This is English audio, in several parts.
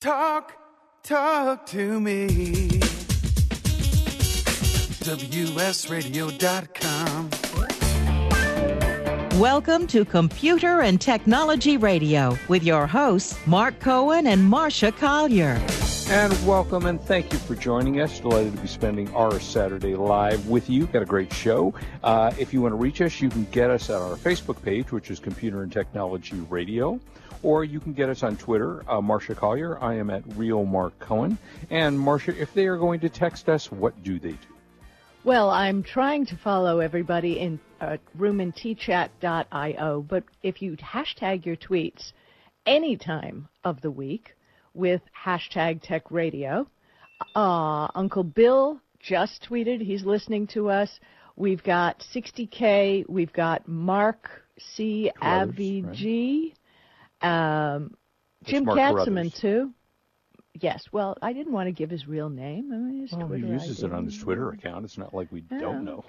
Talk, talk to me. WSRadio.com. Welcome to Computer and Technology Radio with your hosts, Mark Cohen and Marsha Collier. And welcome and thank you for joining us. Delighted to be spending our Saturday live with you. Got a great show. Uh, if you want to reach us, you can get us at our Facebook page, which is Computer and Technology Radio or you can get us on Twitter, uh, Marsha Collier. I am at Real Mark Cohen. And Marsha, if they are going to text us, what do they do? Well, I'm trying to follow everybody in uh, roomandtchat.io, but if you hashtag your tweets any time of the week with hashtag Tech Radio, uh, Uncle Bill just tweeted he's listening to us. We've got 60K. We've got Mark C. Avg. Right. Um, Jim Katzeman too. Yes. Well, I didn't want to give his real name. I mean, his well, Twitter he uses it on his Twitter account. It's not like we oh. don't know.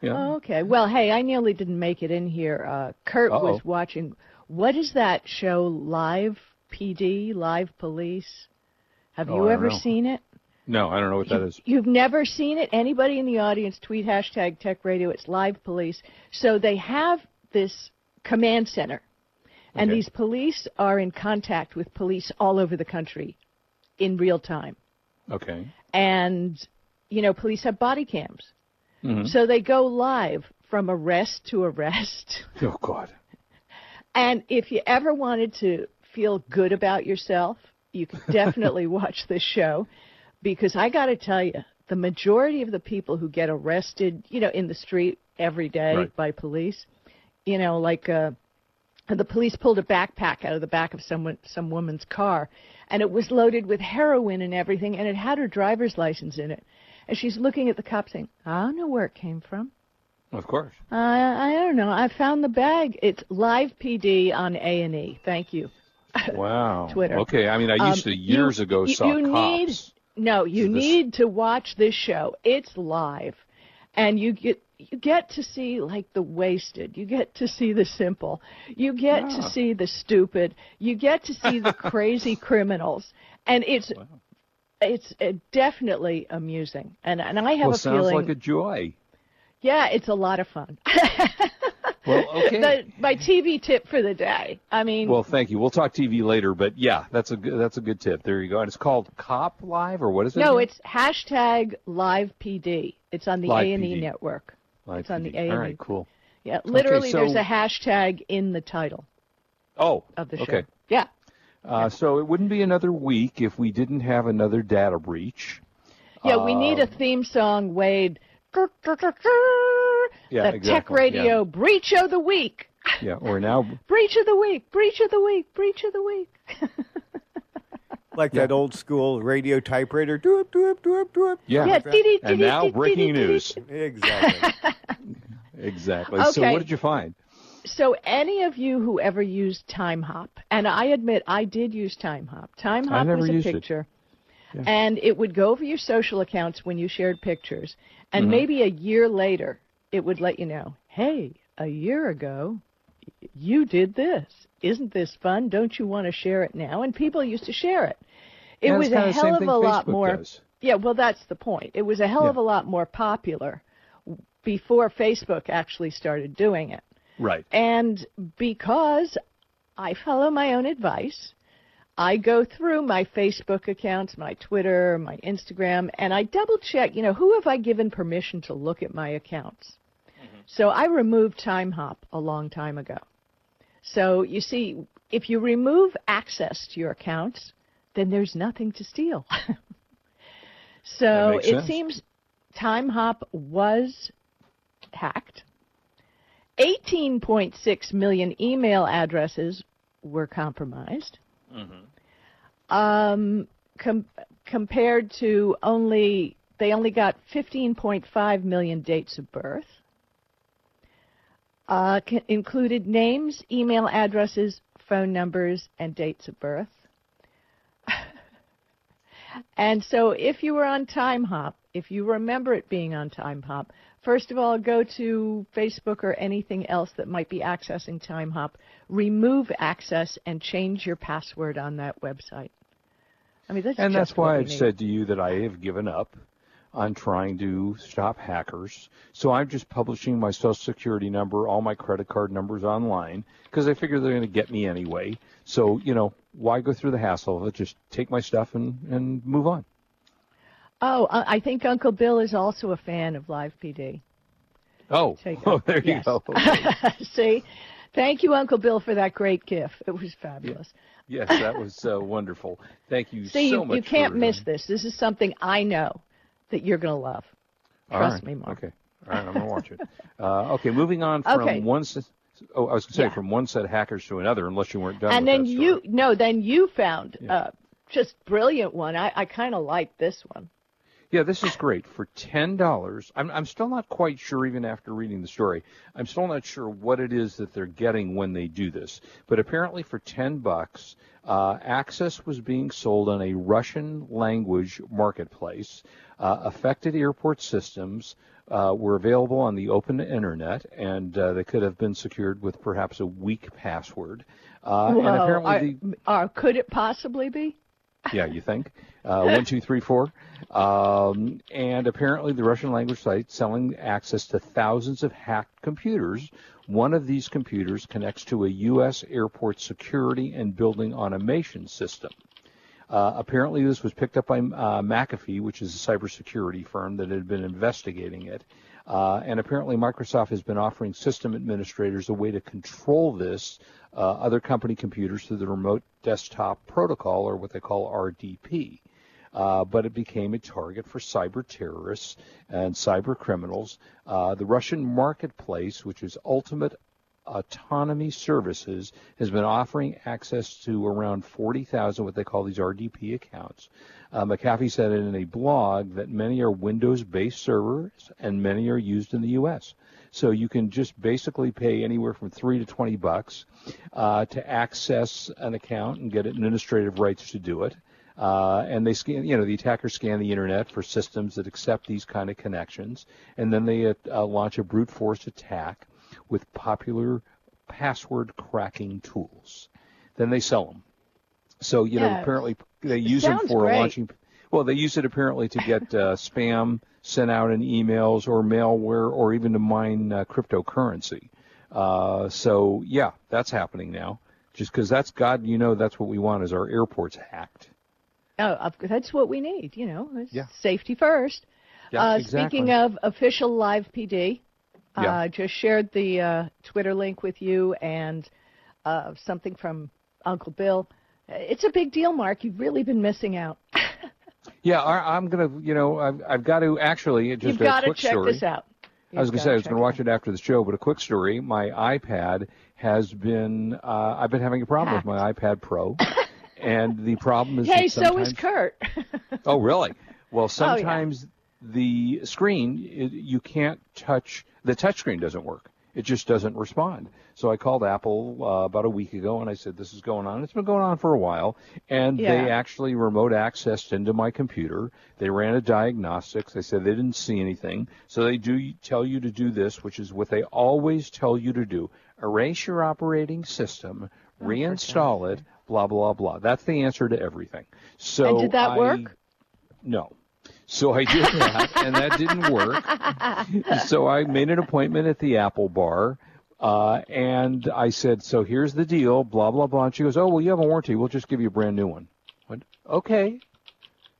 Yeah. Oh, okay. Well, hey, I nearly didn't make it in here. Uh, Kurt Uh-oh. was watching. What is that show? Live PD, Live Police. Have oh, you ever know. seen it? No, I don't know what you, that is. You've never seen it? Anybody in the audience, tweet hashtag Tech Radio. It's Live Police. So they have this command center and okay. these police are in contact with police all over the country in real time. Okay. And, you know, police have body cams. Mm-hmm. So they go live from arrest to arrest. Oh, God. And if you ever wanted to feel good about yourself, you could definitely watch this show because I got to tell you, the majority of the people who get arrested, you know, in the street every day right. by police, you know, like, uh, the police pulled a backpack out of the back of someone some woman's car and it was loaded with heroin and everything and it had her driver's license in it. And she's looking at the cop saying i don't know where it came from. Of course. Uh, i don't know. I found the bag. It's live pd on a&e thank you. Wow. Twitter. Okay i mean i used um, to years you, ago you, saw you cops. Need no you this... need to watch this show. It's live. And you get you get to see like the wasted. You get to see the simple. You get yeah. to see the stupid. You get to see the crazy criminals. And it's wow. it's uh, definitely amusing. And and i have well, a sounds feeling like a joy. Yeah it's a lot of fun. Well okay. The, my tv tip for the day i mean well thank you. We'll talk tv later but yeah that's a good that's a good tip. There you go. And it's called cop live or what is it no again? it's hashtag live pd it's on the a&e network Live it's on PD. the A&E. All right, cool. Yeah, literally, okay, so, there's a hashtag in the title. Oh, of the show. Okay. Yeah. Uh, so it wouldn't be another week if we didn't have another data breach. Yeah, uh, we need a theme song, Wade. Yeah, the exactly. Tech Radio yeah. Breach of the Week. Yeah, we're now Breach of the Week. Breach of the Week. Breach of the Week. like yeah. that old school radio typewriter. Doop, doop, doop, doop. Yeah. yeah. Like and now breaking news. Exactly. exactly. Okay. So what did you find? So any of you who ever used Timehop, and I admit I did use Timehop. Time Hop was a picture. Yeah. And it would go over your social accounts when you shared pictures. And mm-hmm. maybe a year later, it would let you know, hey, a year ago, you did this. Isn't this fun? Don't you want to share it now? And people used to share it. It yeah, was a hell of a lot more. Does. Yeah, well, that's the point. It was a hell yeah. of a lot more popular before Facebook actually started doing it. Right. And because I follow my own advice, I go through my Facebook accounts, my Twitter, my Instagram, and I double check, you know, who have I given permission to look at my accounts? Mm-hmm. So I removed Timehop a long time ago. So you see, if you remove access to your accounts, then there's nothing to steal. so it sense. seems Timehop was hacked. 18.6 million email addresses were compromised. Mm-hmm. Um, com- compared to only, they only got 15.5 million dates of birth. Uh, included names, email addresses, phone numbers, and dates of birth. and so if you were on Timehop, if you remember it being on Timehop, first of all, go to Facebook or anything else that might be accessing Timehop, remove access, and change your password on that website. I mean, that's and that's why I've need. said to you that I have given up on trying to stop hackers. So I'm just publishing my social security number, all my credit card numbers online because I figure they're going to get me anyway. So, you know, why go through the hassle of it? Just take my stuff and, and move on. Oh, I I think Uncle Bill is also a fan of Live PD. Oh, Take oh there you Yes. go. See, thank you, Uncle Bill, for that great gift. It was fabulous. yes, that was uh, wonderful. Thank you See, so you, much. you can't for, miss uh, this. This is something I know that you're going to love. Trust right, me, Mark. Okay. All right, I'm going to watch it. Uh, okay, moving on from Okay. one. Oh, I was going to say Yeah. from one set of hackers to another, unless you weren't done. and with then you no, then you found Yeah. uh, just brilliant one. I, I kind of like this one. Yeah, this is great for ten dollars. I'm I'm still not quite sure, even after reading the story. I'm still not sure what it is that they're getting when they do this. But apparently, for ten bucks, uh, access was being sold on a Russian language marketplace. Uh, affected airport systems uh, were available on the open internet, and uh, they could have been secured with perhaps a weak password. Uh, and Whoa, apparently, the, are- are- could it possibly be? yeah, you think? Uh, one, two, three, four. Um, and apparently, the Russian language site selling access to thousands of hacked computers. One of these computers connects to a U.S. airport security and building automation system. Uh, apparently, this was picked up by uh, McAfee, which is a cybersecurity firm that had been investigating it. Uh, and apparently, Microsoft has been offering system administrators a way to control this uh, other company computers through the remote desktop protocol, or what they call RDP. Uh, but it became a target for cyber terrorists and cyber criminals. The Russian marketplace, which is Ultimate Autonomy Services, has been offering access to around 40,000 what they call these RDP accounts. Uh, McAfee said in a blog that many are Windows-based servers and many are used in the U.S. So you can just basically pay anywhere from three to 20 bucks uh, to access an account and get administrative rights to do it. Uh, and they scan, you know, the attackers scan the internet for systems that accept these kind of connections, and then they uh, launch a brute force attack with popular password cracking tools. Then they sell them. So you know, apparently they use them for great. launching. Well, they use it apparently to get uh, spam sent out in emails or malware, or even to mine uh, cryptocurrency. Uh, so yeah, that's happening now. Just because that's God, you know, that's what we want is our airports hacked. Oh, that's what we need. You know, Yeah. safety first. Yeah, uh, exactly. Speaking of official live PD, Yeah. uh, just shared the uh, Twitter link with you and uh, something from Uncle Bill. It's a big deal, Mark. You've really been missing out. Yeah, I, I'm gonna, you know, I've, I've got to actually just You've got to check story. this out. I was going to say I was gonna watch it after the show, but a quick story. My iPad has been, uh, I've been having a problem with my iPad Pro, and the problem is Hey, so is Kurt. Oh, really? Well, Oh, yeah. sometimes the screen it, you can't touch. The touch screen doesn't work. It just doesn't respond. So I called Apple uh, about a week ago and I said, "This is going on." It's been going on for a while, and they actually remote accessed into my computer. They ran a diagnostics. They said they didn't see anything. So they do tell you to do this, which is what they always tell you to do: erase your operating system, Oh, reinstall it, blah blah blah. That's the answer to everything. So And did that I- work? no. So I did that, and that didn't work. So I made an appointment at the Apple Bar, uh, and I said, "So here's the deal." Blah blah blah. And she goes, "Oh well, you have a warranty. We'll just give you a brand new one." I went, okay.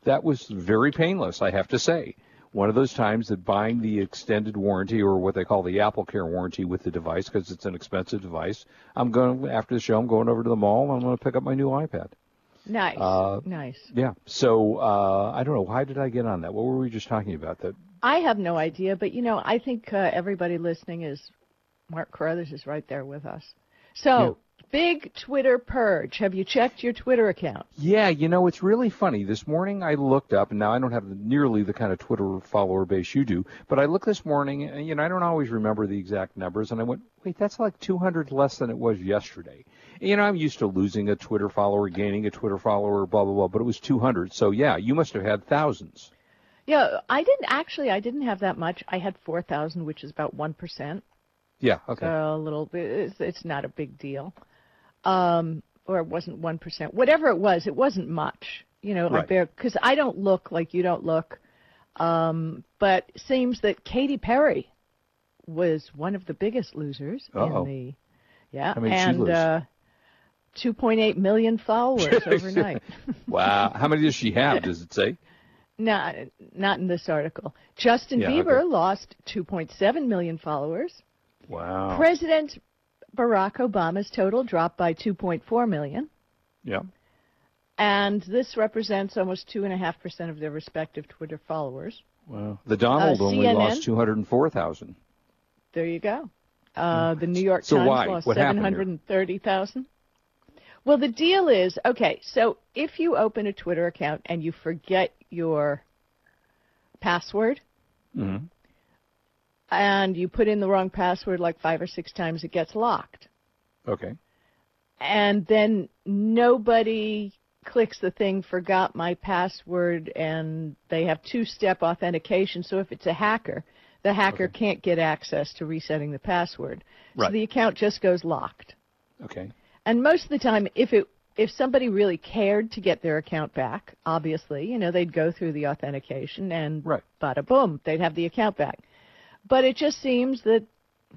That was very painless, I have to say. One of those times that buying the extended warranty or what they call the AppleCare warranty with the device because it's an expensive device. I'm going after the show. I'm going over to the mall. and I'm going to pick up my new iPad. Nice, Uh, nice. Yeah. So uh, I don't know. Why did I get on that? What were we just talking about? That I have no idea, but you know, I think uh, everybody listening is Mark Carruthers is right there with us. So, big Twitter purge. Have you checked your Twitter account? Yeah, you know, it's really funny. This morning I looked up, and now I don't have nearly the kind of Twitter follower base you do, but I looked this morning, and, you know, I don't always remember the exact numbers, and I went, wait, that's like 200 less than it was yesterday. You know, I'm used to losing a Twitter follower, gaining a Twitter follower, blah, blah, blah, but it was 200. So, yeah, you must have had thousands. Yeah, I didn't actually. I didn't have that much. I had four thousand, which is about one percent. Yeah, okay. So a little bit. It's, it's not a big deal. Um, or it wasn't one percent. Whatever it was, it wasn't much. You know, Right. because I don't look like you don't look. Um, but seems that Katy Perry was one of the biggest losers Uh-oh. in the yeah, How many did she and uh, 2.8 million followers overnight. Wow. How many does she have? Does it say? not not in this article. Justin Yeah, Bieber okay. lost 2.7 million followers. Wow. President Barack Obama's total dropped by 2.4 million. yeah. and this represents almost two and a half percent of their respective Twitter followers. Wow. The Donald Uh, only CNN? lost 204,000. There you go. Uh, the New York So Times why? lost What seven happened here? hundred and thirty thousand. Well, the deal is okay. So if you open a Twitter account and you forget your password Mhm. And you put in the wrong password like five or six times, it gets locked. Okay. and then nobody clicks the thing forgot my password and they have two step authentication so if it's a hacker the hacker Okay. can't get access to resetting the password Right. so the account just goes locked Okay. and most of the time if it if somebody really cared to get their account back obviously you know they'd go through the authentication and Right. bada boom they'd have the account back but it just seems that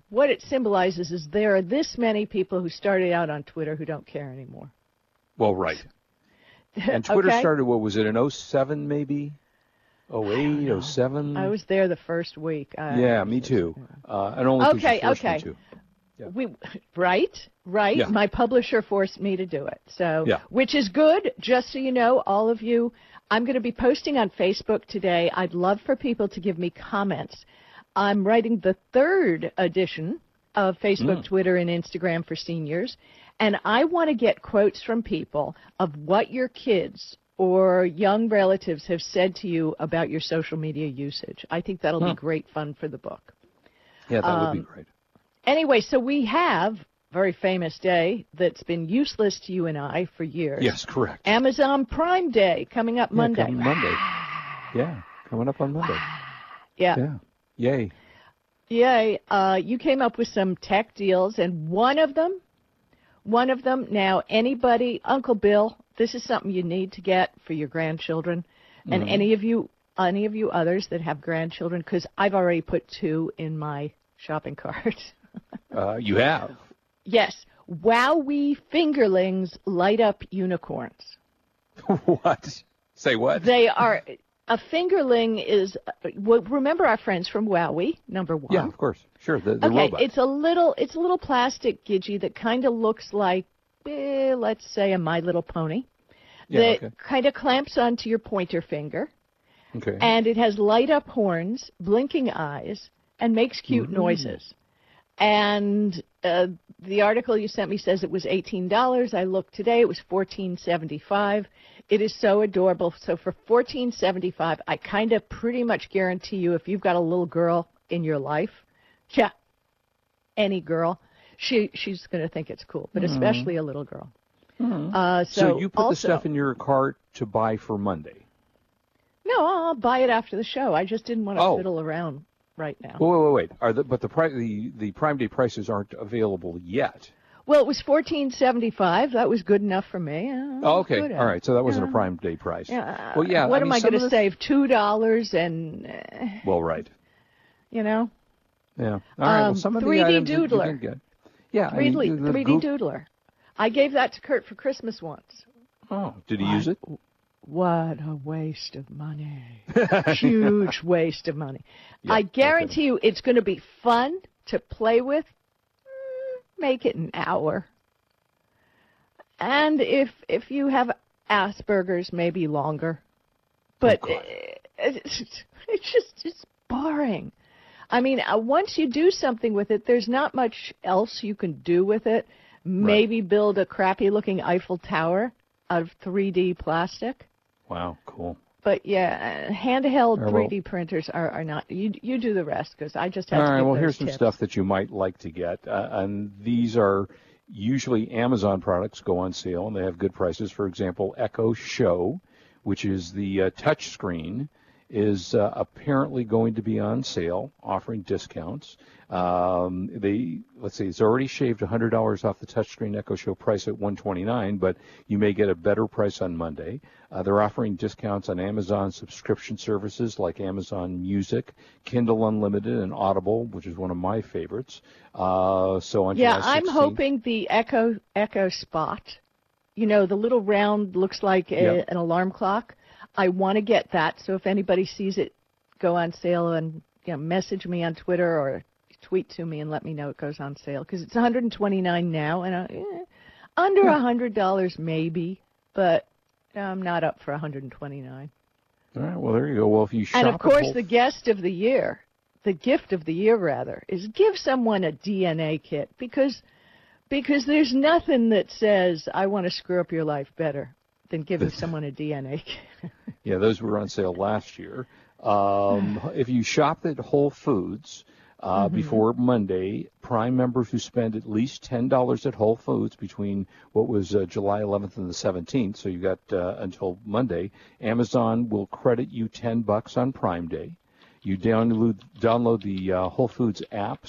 what it symbolizes is there are this many people who started out on Twitter who don't care anymore. Well, right. And Twitter Okay? started, what was it, in 07 maybe? 08, 07? I was there the first week. I- yeah, me too. Uh, and only Okay, you forced me okay. Yeah. We right, right. Yeah. My publisher forced me to do it. So, Yeah. which is good. Just so you know, all of you, I'm going to be posting on Facebook today. I'd love for people to give me comments. I'm writing the third edition of Facebook, Mm. Twitter, and Instagram for seniors, and I want to get quotes from people of what your kids or young relatives have said to you about your social media usage. I think that'll Hmm. be great fun for the book. Yeah, that would Um, be great. Anyway, so we have very famous day that's been useless to you and I for years. Yes, correct. Amazon Prime Day coming up Yeah, Monday. coming Monday. Yeah, coming up on Monday. Yeah. Yeah. Yay. Yay. Uh, you came up with some tech deals, and one of them, one of them, now anybody, Uncle Bill, this is something you need to get for your grandchildren, and Mm-hmm. any of you, any of you others that have grandchildren, because I've already put two in my shopping cart. Uh, you have. yes. WowWee fingerlings light up unicorns. what? Say what? They are a fingerling is. well, Remember our friends from WowWee, number one. yeah, of course. Sure, the, the okay, robot. it's a little it's a little plastic gidgey that kind of looks like, eh, let's say, a My Little Pony. yeah, that okay. kind of clamps onto your pointer finger, Okay. and it has light up horns, blinking eyes, and makes cute noises. And uh, the article you sent me says it was eighteen dollars. I looked today; it was fourteen seventy five. It is so adorable. So for fourteen seventy five, I kind of pretty much guarantee you, if you've got a little girl in your life, yeah, any girl, she she's going to think it's cool, but especially a little girl. Uh, so, so you put also, the stuff in your cart to buy for Monday. No, I'll buy it after the show. I just didn't want to Oh. fiddle around right now. Wait, wait, wait. Are the, but the, pri- the the Prime Day prices aren't available yet. Well, it was fourteen seventy five. That was good enough for me. Oh, okay. All right. So that wasn't a Prime Day price. Yeah. Well, yeah. What I am mean, I going to save? Two dollars and uh, Well, right. you know, Yeah. All right. well, Um, some of the 3D items that you doodler. get. Yeah. I 3D mean, the 3D Goog- doodler. I gave that to Kurt for Christmas once. Oh, did he use it? What a waste of money. Huge waste of money. Yeah, I guarantee you it's going to be fun to play with. Make it an hour. And if if you have Asperger's, maybe longer. But Oh, God. it's, it's just it's boring. I mean, uh, once you do something with it, there's not much else you can do with it. Maybe build a crappy looking Eiffel Tower out of 3D plastic. Wow. Cool. But yeah, uh, handheld All right, well- 3D printers are, are not. You you do the rest because I just have All right. Well, here's some stuff that you might like to get, uh, and these are usually Amazon products go on sale, and they have good prices. For example, Echo Show, which is the uh, touch screen. Is uh, apparently going to be on sale, offering discounts. Um, they let's see, it's already shaved $100 off the touchscreen Echo Show price at 129, but you may get a better price on Monday. Uh, they're offering discounts on Amazon subscription services like Amazon Music, Kindle Unlimited, and Audible, which is one of my favorites. Uh, so on yeah, July 16th, I'm hoping the Echo Echo Spot, you know, the little round looks like a, Yep. an alarm clock. I want to get that. So if anybody sees it go on sale and you know, message me on Twitter or tweet to me and let me know it goes on sale because it's 129 now and uh, eh, under a hundred dollars maybe, but I'm not up for 129. All right, well there you go. Well, if you shop And of course, the guest of the year, the gift of the year rather, is give someone a DNA kit because because there's nothing that says I want to screw up your life better than giving someone a DNA. Yeah, those were on sale last year. Um, if you shop at Whole Foods uh, Mm-hmm. before Monday, Prime members who spend at least ten dollars at Whole Foods between what was uh, July 11th and the 17th, so you got uh, until Monday. Amazon will credit you ten bucks on Prime Day. You download download the uh, Whole Foods app,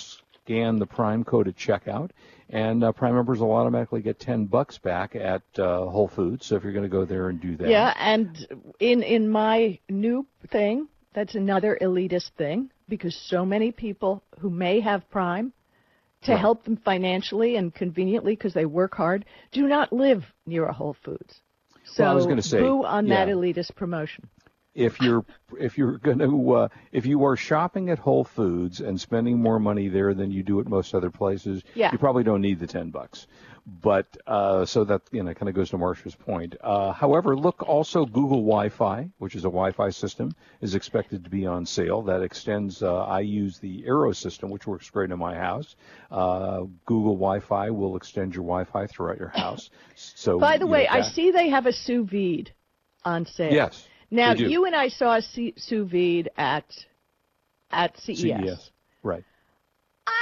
scan the Prime code at checkout, and uh, Prime members will automatically get ten bucks back at uh, Whole Foods. So if you're going to go there and do that, yeah, and in in my new thing, that's another elitist thing because so many people who may have Prime to Right. help them financially and conveniently because they work hard do not live near a Whole Foods. So Well, I was gonna say, boo on that elitist promotion. If you're if you're going to uh, if you are shopping at Whole Foods and spending more money there than you do at most other places, Yeah. you probably don't need the ten bucks. But uh, so that you know kind of goes to Marsha's point. Uh, however, look also Google Wi-Fi, which is a Wi-Fi system, is expected to be on sale. That extends. Uh, I use the eero system, which works great in my house. Uh, Google Wi-Fi will extend your Wi-Fi throughout your house. So By the way, I see they have a sous vide on sale. Yes. Now you and I saw a C- sous vide at at CES. CES. Right. I,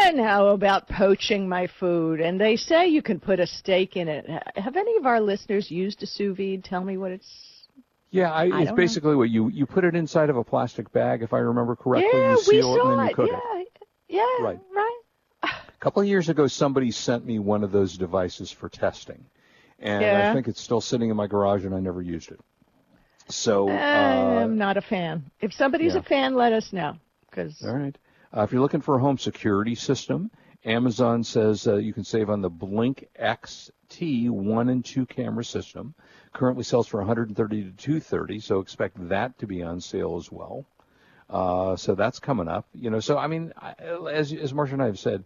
I don't know about poaching my food, and they say you can put a steak in it. Have any of our listeners used a sous vide? Tell me what it's. Yeah, I, don't it's know. basically what you you put it inside of a plastic bag, if I remember correctly. yeah, you we seal it and then you it. cook Yeah, it. yeah, Right. right. A couple of years ago, somebody sent me one of those devices for testing, and Yeah. I think it's still sitting in my garage, and I never used it. So, uh, I'm not a fan. If somebody's yeah. a fan, let us know. Because all right. Uh, if you're looking for a home security system, Amazon says uh, you can save on the Blink XT one and two camera system. Currently sells for 130 to 230, so expect that to be on sale as well. Uh, so that's coming up. You know, so I mean, I- as as Marsha and I have said,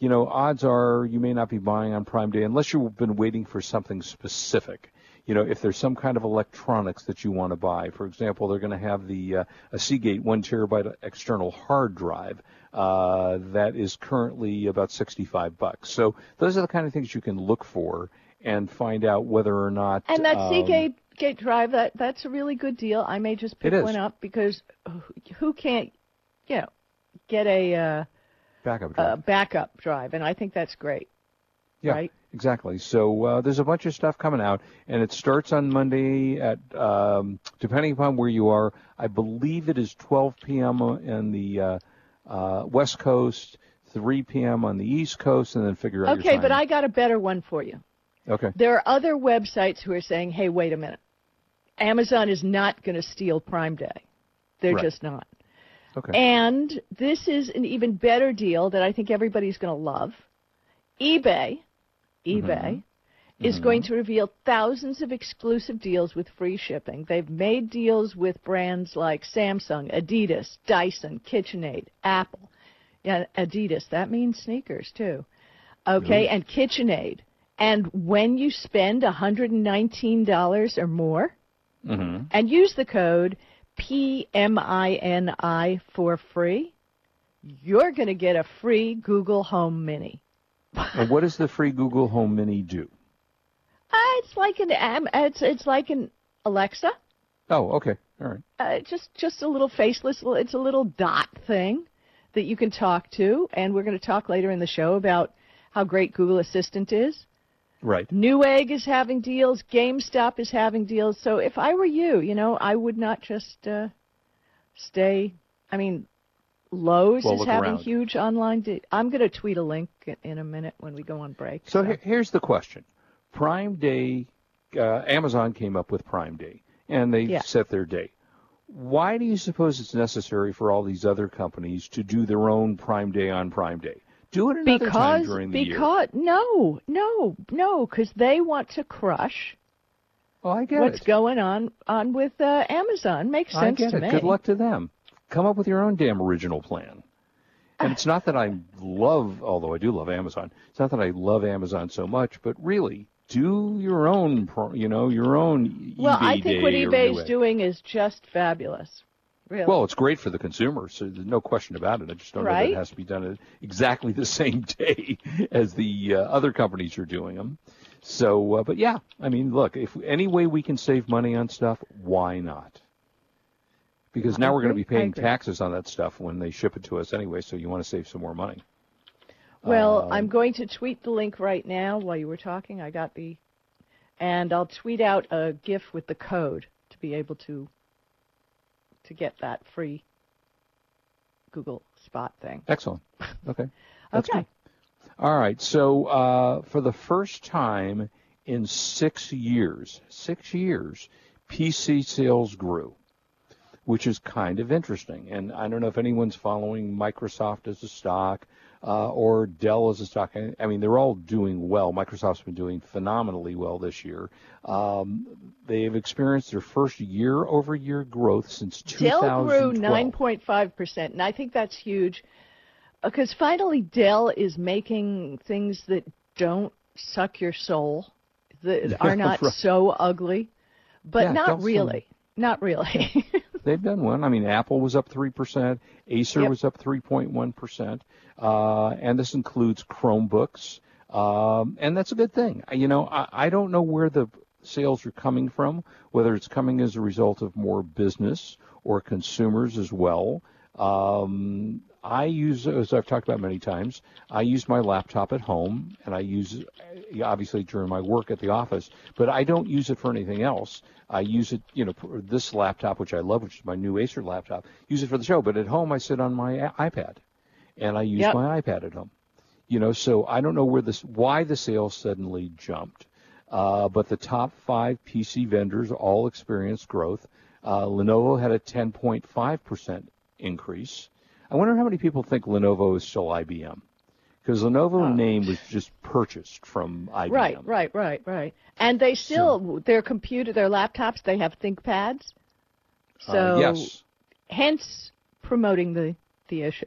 you know, odds are you may not be buying on Prime Day unless you've been waiting for something specific. You know, if there's some kind of electronics that you want to buy, for example, they're going to have the uh, a Seagate one terabyte external hard drive uh, that is currently about 65 bucks. So those are the kind of things you can look for and find out whether or not. and that um, Seagate Gate Drive, that that's a really good deal. I may just pick one up because who- who can't, you know, get a uh, backup uh, drive. backup drive, and I think that's great. Yeah, right? exactly. So uh, there's a bunch of stuff coming out, and it starts on Monday at, um, depending upon where you are, I believe it is 12 p.m. in the uh, uh, West Coast, 3 p.m. on the East Coast, and then figure out Okay, but. I got a better one for you. Okay. There are other websites who are saying, "Hey, wait a minute. Amazon is not going to steal Prime Day. They're Right. just not." Okay. And this is an even better deal that I think everybody's going to love. eBay, eBay is going to reveal thousands of exclusive deals with free shipping. They've made deals with brands like Samsung, Adidas, Dyson, KitchenAid, Apple. Yeah, Adidas, that means sneakers too. Okay, and KitchenAid. And when you spend $119 or more hmm and use the code PMINI for free, you're going to get a free Google Home Mini. And what does the free Google Home Mini do? Uh, it's like an am- it's it's like an Alexa. Oh, okay. All right. Uh, just just a little faceless. It's a little dot thing that you can talk to, and we're going to talk later in the show about how great Google Assistant is. Right. Newegg is having deals. GameStop is having deals. So if I were you, you know, I would not just uh, stay. I mean, Lowe's Well, is having around. huge online. De- I'm going to tweet a link in- a minute when we go on break. So he- here's the question: Prime Day, uh, Amazon came up with Prime Day, and they Yeah. set their day. Why do you suppose it's necessary for all these other companies to do their own Prime Day on Prime Day? Do it another time because during the year. because no no no because they want to crush Oh, I get what's it. going on on with uh, Amazon. Makes I sense get to it. me. Good luck to them. Come up with your own damn original plan. And it's not that I love, although I do love Amazon. It's not that I love Amazon so much, but really, do your own, pro- you know, your own Well, eBay I think what eBay's doing is just fabulous. Really. Well, it's great for the consumer, so there's no question about it. I just don't know that it has to be done exactly the same day as the uh, other companies are doing them. So, uh, but yeah, I mean, look, if any way we can save money on stuff, why not? Because now we're going to be paying taxes on that stuff when they ship it to us anyway, so you want to save some more money. Well, Um, I'm going to tweet the link right now while you were talking. I got the, and I'll tweet out a GIF with the code to be able to, to get that free Google Spot thing. Excellent. Okay. That's okay. good. All right. So uh, for the first time in six years, six years, PC sales grew, which is kind of interesting. And I don't know if anyone's following Microsoft as a stock uh, or Dell as a stock. I, mean, they're all doing well. Microsoft's been doing phenomenally well this year. Um, they've experienced their first year-over-year growth since Dell 2012. grew 9.5%, and I think that's huge because finally Dell is making things that don't suck your soul, that are not Right. so ugly, but Yeah, not Dell's really. Not really. They've done one. I mean, Apple was up 3%, Acer Yep. was up 3.1%, uh, and this includes Chromebooks, um, and that's a good thing. You know, I, I don't know where the sales are coming from, whether it's coming as a result of more business or consumers as well. Um, I use, as I've talked about many times, I use my laptop at home, and I use obviously during my work at the office, but I don't use it for anything else. I use it, you know, for this laptop, which I love, which is my new Acer laptop, use it for the show. But at home, I sit on my iPad, and I use Yep. my iPad at home. You know, so I don't know where this, why the sales suddenly jumped. Uh, but the top five PC vendors all experienced growth. Uh, Lenovo had a 10.5% increase. I wonder how many people think Lenovo is still IBM. Because Lenovo Oh. name was just purchased from IBM. right, right, right, right. And they still their computer, their laptops, they have ThinkPads. So Uh, yes. hence promoting the the issue.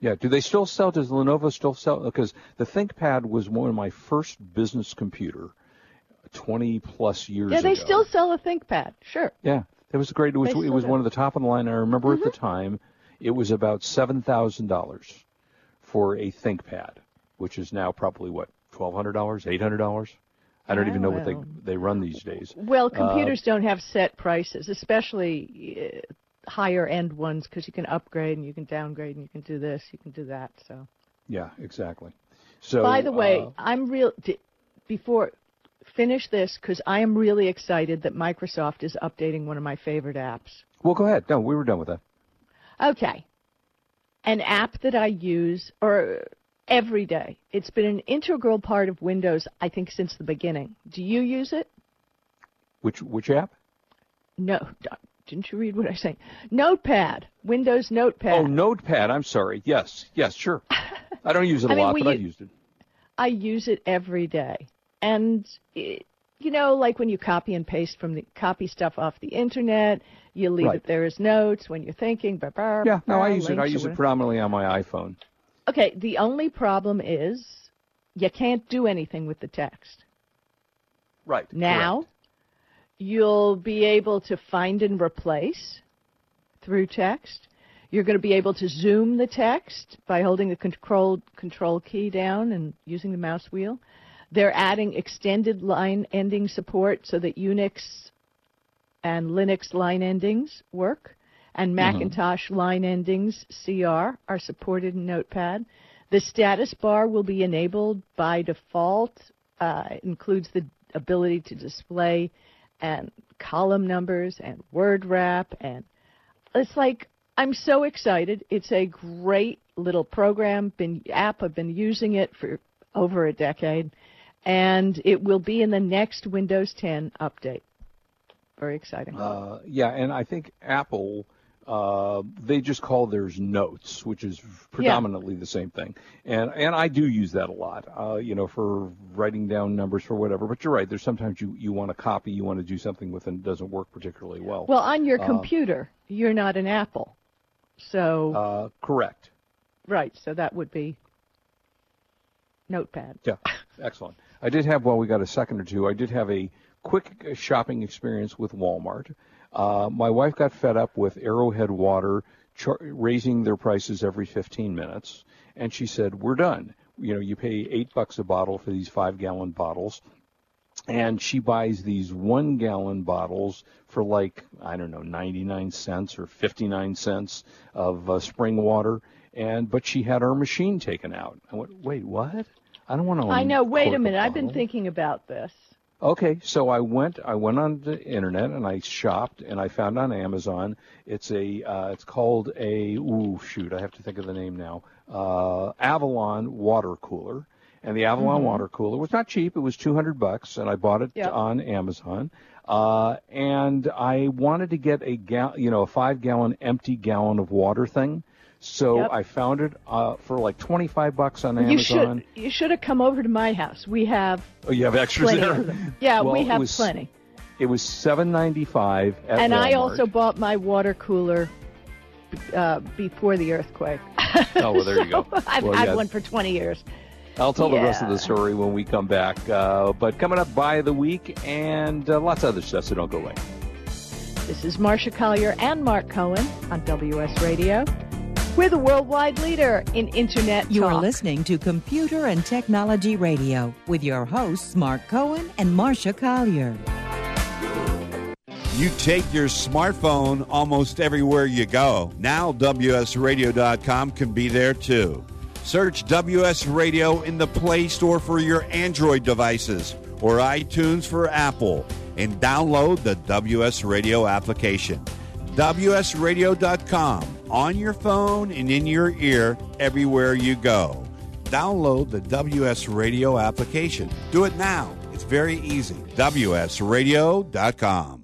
Yeah. Do they still sell? Does Lenovo still sell? Because the ThinkPad was one of my first business computer, 20 plus years ago. Yeah, they ago. still sell a ThinkPad. Sure. Yeah, it was great. It was it was. Mm-hmm. one of the top of the line. I remember at the time, it was about seven thousand dollars for a ThinkPad, which is now probably what twelve hundred dollars, eight hundred dollars. I don't even know what they they run these days. Well, Uh, computers don't have set prices, especially uh, higher end ones, because you can upgrade and you can downgrade and you can do this, you can do that. So, Yeah, exactly. So by the way, uh, I'm real. D- before finish this, because I am really excited that Microsoft is updating one of my favorite apps. well, go ahead. No, we were done with that. Okay, an app that I use or every day. It's been an integral part of Windows, I think, since the beginning. Do you use it? Which which app? No. Didn't you read what I say? Notepad. Windows Notepad. Oh, Notepad. I'm sorry. Yes, yes, sure. I don't use it a I mean, lot, but I've used it. I use it every day. And it, you know, like when you copy and paste from the copy stuff off the internet, you leave Right. it there as notes when you're thinking. Blah, blah, Yeah, no, I use it. I use it predominantly on my iPhone. Okay, the only problem is you can't do anything with the text. Right. Now, you'll be able to find and replace through text. You're going to be able to zoom the text by holding the control control key down and using the mouse wheel. They're adding extended line ending support so that Unix and Linux line endings work, and Macintosh line endings CR are supported in Notepad. The status bar will be enabled by default Uh, it includes the ability to display and column numbers and word wrap and it's like I'm so excited. It's a great little program, been app. I've been using it for over a decade, and it will be in the next Windows 10 update. Very exciting. Uh, yeah, and I think Apple uh, they just call theirs notes, which is predominantly yeah. the same thing. And and I do use that a lot, uh, you know, for writing down numbers for whatever. But you're right. There's sometimes you, you want to copy, you want to do something with, and it doesn't work particularly well. Well, on your uh, computer, you're not an Apple, so. Uh, correct. Right. So that would be Notepad. Yeah. Excellent. I did have, while well, we got a second or two, I did have a quick shopping experience with Walmart. Uh, my wife got fed up with Arrowhead Water char- raising their prices every 15 minutes, and she said, "We're done. You know, you pay eight bucks a bottle for these five-gallon bottles." And she buys these one gallon bottles for like, I don't know, 99 cents or 59 cents of uh, spring water. And, but she had our machine taken out. I went, wait, what? I don't want to. I know. Wait a minute. I've been thinking about this. Okay, so I went I went on the internet and I shopped and I found on Amazon it's a uh, it's called a ooh shoot I have to think of the name now uh, Avalon water cooler and the Avalon mm-hmm. water cooler was not cheap it was 200 bucks and I bought it yep. on Amazon uh, and I wanted to get a gal you know a five gallon empty gallon of water thing so yep. I found it uh, for like 25 bucks on Amazon. You should you should have come over to my house. We have Oh, you have extras there? Yeah, well, we have was, plenty. It was 7.95 And Walmart. I also bought my water cooler uh, before the earthquake. Oh, well, there so you go. I've well, had yeah. one for 20 years. I'll tell yeah. the rest of the story when we come back. Uh, but coming up by the week and uh, lots of other stuff, so don't go away. This is Marsha Collier and Mark Cohen on WS Radio. We're the worldwide leader in Internet You talk. are listening to Computer and Technology Radio with your hosts, Mark Cohen and Marsha Collier. You take your smartphone almost everywhere you go. Now, WSRadio.com can be there too. Search WS Radio in the Play Store for your Android devices or iTunes for Apple and download the WS Radio application. WSRadio.com on your phone and in your ear everywhere you go. Download the WS Radio application. Do it now. It's very easy. WSRadio.com.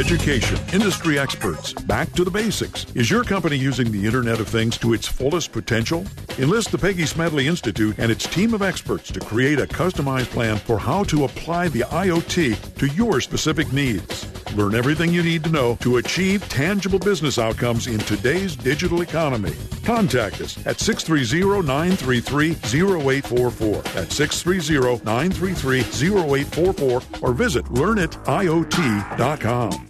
Education, industry experts, back to the basics. Is your company using the Internet of Things to its fullest potential? Enlist the Peggy Smedley Institute and its team of experts to create a customized plan for how to apply the IoT to your specific needs. Learn everything you need to know to achieve tangible business outcomes in today's digital economy. Contact us at 630-933-0844. That's 630-933-0844 or visit learnitiot.com.